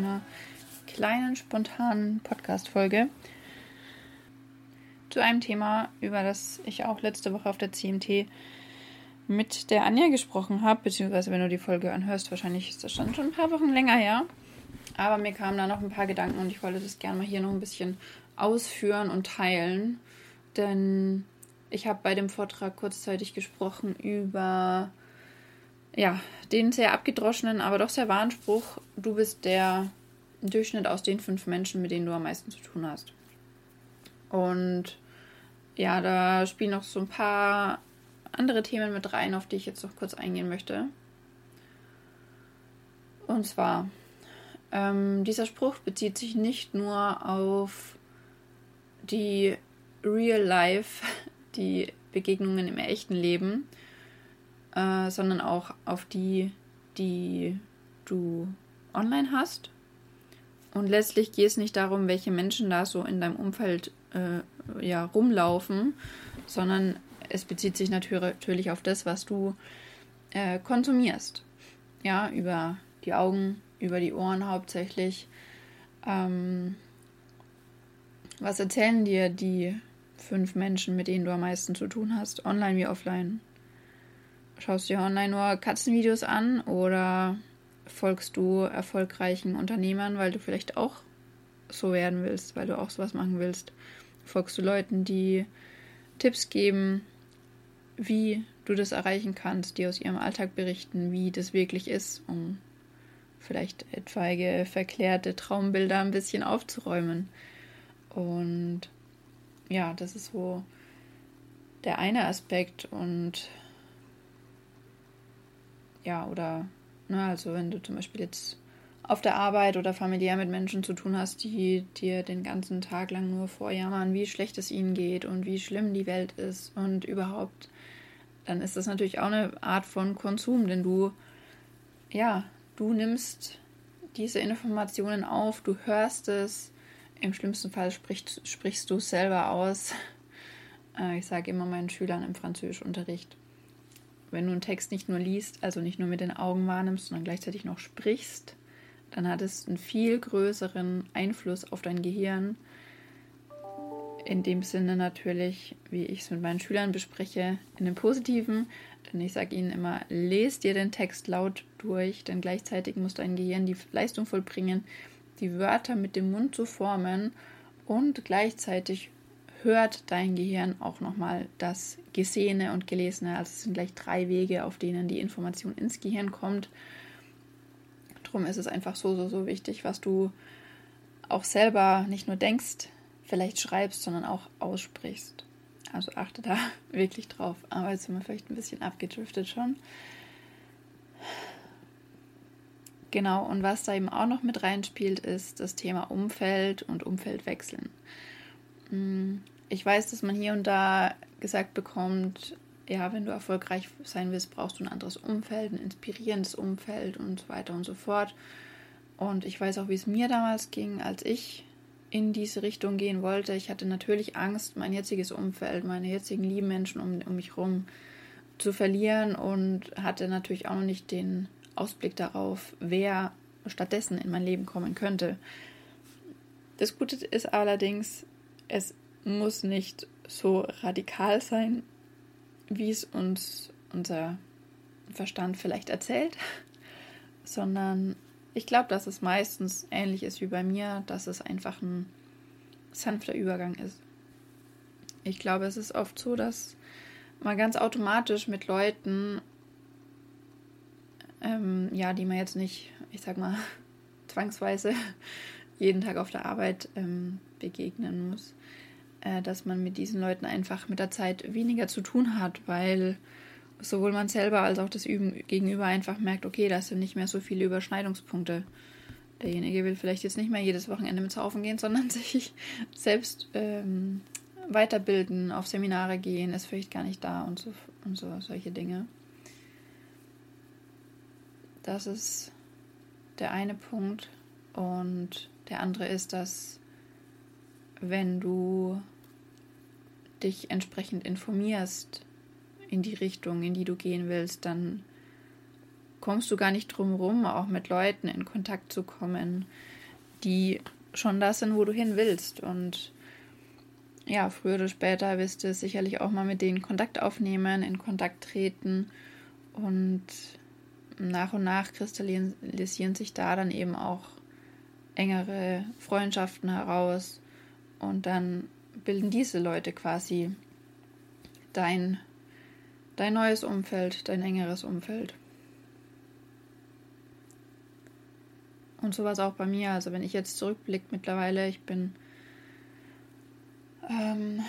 neuen spontanen Podcast-Folge zu einem Thema, über das ich auch letzte Woche auf der CMT mit der Anja gesprochen habe, beziehungsweise wenn du die Folge anhörst, wahrscheinlich ist das schon, schon ein paar Wochen länger her. Aber mir kamen da noch ein paar Gedanken und ich wollte das gerne mal hier noch ein bisschen ausführen und teilen. Denn ich habe bei dem Vortrag kurzzeitig gesprochen über ja, den sehr abgedroschenen, aber doch sehr wahren Spruch, du bist der Durchschnitt aus den fünf Menschen, mit denen du am meisten zu tun hast. Und ja, da spielen noch so ein paar andere Themen mit rein, auf die ich jetzt noch kurz eingehen möchte. Und zwar, ähm, dieser Spruch bezieht sich nicht nur auf die Real Life, die Begegnungen im echten Leben, äh, sondern auch auf die, die du online hast. Und letztlich geht es nicht darum, welche Menschen da so in deinem Umfeld äh, ja, rumlaufen, sondern es bezieht sich natürlich auf das, was du äh, konsumierst. Ja, über die Augen, über die Ohren hauptsächlich. Ähm, was erzählen dir die fünf Menschen, mit denen du am meisten zu tun hast, online wie offline? Schaust du dir online nur Katzenvideos an oder folgst du erfolgreichen Unternehmern, weil du vielleicht auch so werden willst, weil du auch sowas machen willst? Folgst du Leuten, die Tipps geben, wie du das erreichen kannst, die aus ihrem Alltag berichten, wie das wirklich ist, um vielleicht etwaige verklärte Traumbilder ein bisschen aufzuräumen. Und ja, das ist so der eine Aspekt und ja, oder, ne, also wenn du zum Beispiel jetzt auf der Arbeit oder familiär mit Menschen zu tun hast, die dir den ganzen Tag lang nur vorjammern, wie schlecht es ihnen geht und wie schlimm die Welt ist und überhaupt, dann ist das natürlich auch eine Art von Konsum, denn du, ja, du nimmst diese Informationen auf, du hörst es, im schlimmsten Fall sprichst, sprichst du es selber aus. Äh, ich sage immer meinen Schülern im Französischunterricht, wenn du einen Text nicht nur liest, also nicht nur mit den Augen wahrnimmst, sondern gleichzeitig noch sprichst, dann hat es einen viel größeren Einfluss auf dein Gehirn. In dem Sinne natürlich, wie ich es mit meinen Schülern bespreche, in dem Positiven. Denn ich sage ihnen immer, lest dir den Text laut durch, denn gleichzeitig muss dein Gehirn die Leistung vollbringen, die Wörter mit dem Mund zu formen und gleichzeitig hört dein Gehirn auch nochmal das Gesehene und Gelesene. Also es sind gleich drei Wege, auf denen die Information ins Gehirn kommt. Darum ist es einfach so, so, so wichtig, was du auch selber nicht nur denkst, vielleicht schreibst, sondern auch aussprichst. Also achte da wirklich drauf. Aber jetzt sind wir vielleicht ein bisschen abgedriftet schon. Genau, und was da eben auch noch mit reinspielt, ist das Thema Umfeld und Umfeldwechseln. Ich weiß, dass man hier und da gesagt bekommt, ja, wenn du erfolgreich sein willst, brauchst du ein anderes Umfeld, ein inspirierendes Umfeld und so weiter und so fort. Und ich weiß auch, wie es mir damals ging, als ich in diese Richtung gehen wollte. Ich hatte natürlich Angst, mein jetziges Umfeld, meine jetzigen lieben Menschen um, um mich herum zu verlieren und hatte natürlich auch noch nicht den Ausblick darauf, wer stattdessen in mein Leben kommen könnte. Das Gute ist allerdings, es muss nicht so radikal sein, wie es uns unser Verstand vielleicht erzählt, sondern ich glaube, dass es meistens ähnlich ist wie bei mir, dass es einfach ein sanfter Übergang ist. Ich glaube, es ist oft so, dass man ganz automatisch mit Leuten, ähm, ja, die man jetzt nicht, ich sag mal, zwangsweise jeden Tag auf der Arbeit ähm, begegnen muss, äh, dass man mit diesen Leuten einfach mit der Zeit weniger zu tun hat, weil sowohl man selber als auch das Üben gegenüber einfach merkt, okay, da sind nicht mehr so viele Überschneidungspunkte. Derjenige will vielleicht jetzt nicht mehr jedes Wochenende mit Saufen gehen, sondern sich selbst ähm, weiterbilden, auf Seminare gehen, ist vielleicht gar nicht da und so und so solche Dinge. Das ist der eine Punkt. Und der andere ist, dass wenn du dich entsprechend informierst in die Richtung, in die du gehen willst, dann kommst du gar nicht drum rum, auch mit Leuten in Kontakt zu kommen, die schon das sind, wo du hin willst. Und ja, früher oder später wirst du sicherlich auch mal mit denen Kontakt aufnehmen, in Kontakt treten und nach und nach kristallisieren sich da dann eben auch engere Freundschaften heraus und dann bilden diese Leute quasi dein, dein neues Umfeld, dein engeres Umfeld. Und sowas auch bei mir. Also wenn ich jetzt zurückblicke mittlerweile, ich bin ähm,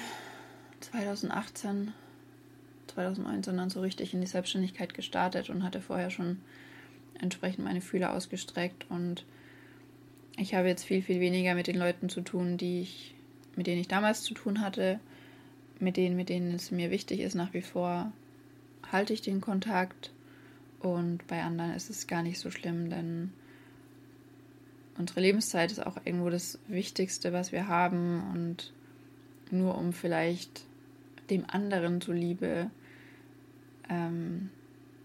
2018, 2019 dann so richtig in die Selbstständigkeit gestartet und hatte vorher schon entsprechend meine Fühler ausgestreckt und ich habe jetzt viel, viel weniger mit den Leuten zu tun, die ich, mit denen ich damals zu tun hatte, mit denen, mit denen es mir wichtig ist, nach wie vor halte ich den Kontakt und bei anderen ist es gar nicht so schlimm, denn unsere Lebenszeit ist auch irgendwo das Wichtigste, was wir haben und nur um vielleicht dem anderen zuliebe, ähm,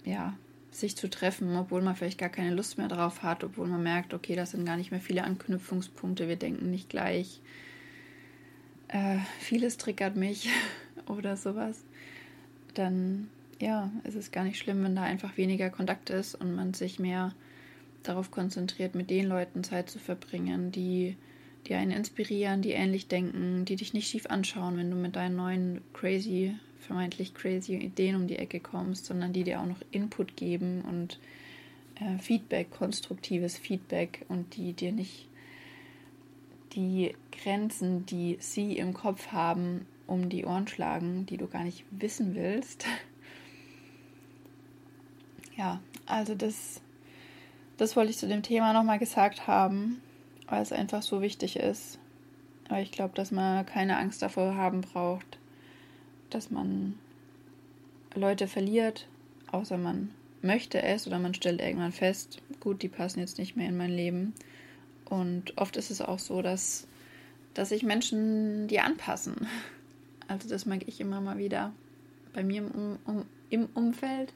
ja, sich zu treffen, obwohl man vielleicht gar keine Lust mehr drauf hat, obwohl man merkt, okay, das sind gar nicht mehr viele Anknüpfungspunkte, wir denken nicht gleich. Äh, vieles triggert mich oder sowas. Dann, ja, ist es gar nicht schlimm, wenn da einfach weniger Kontakt ist und man sich mehr darauf konzentriert, mit den Leuten Zeit zu verbringen, die, die einen inspirieren, die ähnlich denken, die dich nicht schief anschauen, wenn du mit deinen neuen crazy, vermeintlich crazy Ideen um die Ecke kommst, sondern die dir auch noch Input geben und äh, Feedback, konstruktives Feedback und die dir nicht die Grenzen, die sie im Kopf haben, um die Ohren schlagen, die du gar nicht wissen willst. Ja, also das das wollte ich zu dem Thema nochmal gesagt haben, weil es einfach so wichtig ist. Weil ich glaube, dass man keine Angst davor haben braucht, dass man Leute verliert, außer man möchte es oder man stellt irgendwann fest, gut, die passen jetzt nicht mehr in mein Leben. Und oft ist es auch so, dass, dass sich Menschen die anpassen. Also das mag ich immer mal wieder bei mir im, um, im Umfeld,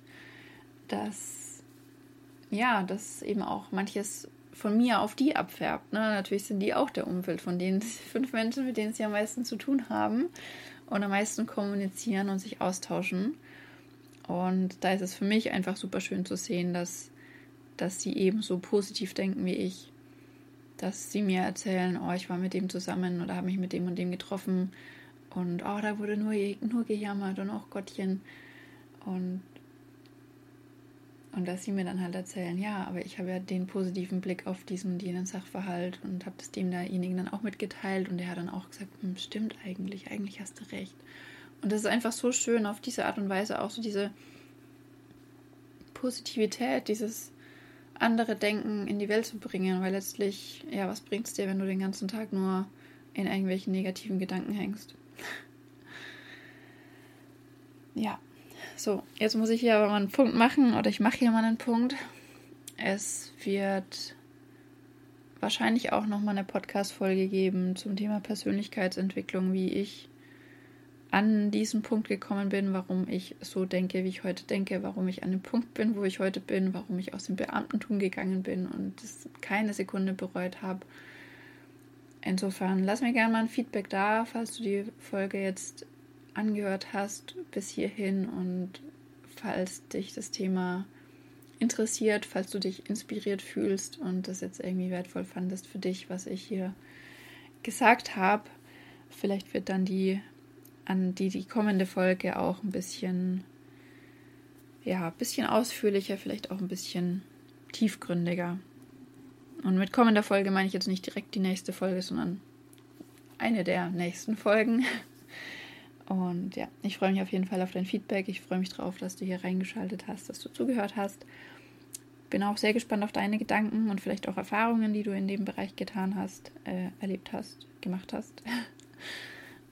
dass ja, dass eben auch manches von mir auf die abfärbt. Ne? Natürlich sind die auch der Umfeld von den fünf Menschen, mit denen sie am meisten zu tun haben und am meisten kommunizieren und sich austauschen. Und da ist es für mich einfach super schön zu sehen, dass, dass sie eben so positiv denken wie ich. Dass sie mir erzählen, oh, ich war mit dem zusammen oder habe mich mit dem und dem getroffen und oh, da wurde nur, nur gejammert und auch oh Gottchen. Und und dass sie mir dann halt erzählen, ja, aber ich habe ja den positiven Blick auf diesen und jenen Sachverhalt und habe das dem derjenigen dann auch mitgeteilt und der hat dann auch gesagt, hm, stimmt eigentlich, eigentlich hast du recht. Und das ist einfach so schön, auf diese Art und Weise auch so diese Positivität, dieses andere Denken in die Welt zu bringen, weil letztlich, ja, was bringt es dir, wenn du den ganzen Tag nur in irgendwelchen negativen Gedanken hängst? ja, so, jetzt muss ich hier aber mal einen Punkt machen oder ich mache hier mal einen Punkt. Es wird wahrscheinlich auch noch mal eine Podcast-Folge geben zum Thema Persönlichkeitsentwicklung, wie ich an diesen Punkt gekommen bin, warum ich so denke, wie ich heute denke, warum ich an dem Punkt bin, wo ich heute bin, warum ich aus dem Beamtentum gegangen bin und das keine Sekunde bereut habe. Insofern lass mir gerne mal ein Feedback da, falls du die Folge jetzt angehört hast bis hierhin und falls dich das Thema interessiert, falls du dich inspiriert fühlst und das jetzt irgendwie wertvoll fandest für dich, was ich hier gesagt habe, vielleicht wird dann die an die die kommende Folge auch ein bisschen ja, ein bisschen ausführlicher, vielleicht auch ein bisschen tiefgründiger. Und mit kommender Folge meine ich jetzt nicht direkt die nächste Folge, sondern eine der nächsten Folgen. Und ja, ich freue mich auf jeden Fall auf dein Feedback. Ich freue mich darauf, dass du hier reingeschaltet hast, dass du zugehört hast. Bin auch sehr gespannt auf deine Gedanken und vielleicht auch Erfahrungen, die du in dem Bereich getan hast, äh, erlebt hast, gemacht hast.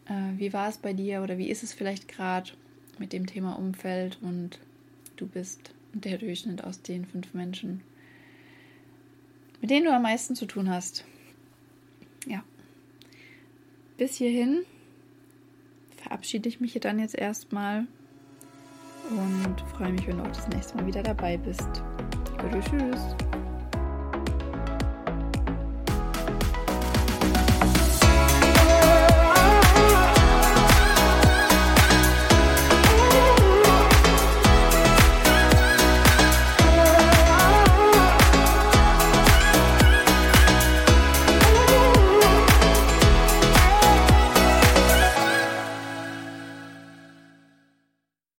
äh, wie war es bei dir oder wie ist es vielleicht gerade mit dem Thema Umfeld und du bist der Durchschnitt aus den fünf Menschen, mit denen du am meisten zu tun hast. Ja. Bis hierhin verabschiede ich mich dann jetzt erstmal und freue mich, wenn du auch das nächste Mal wieder dabei bist. Tschüss.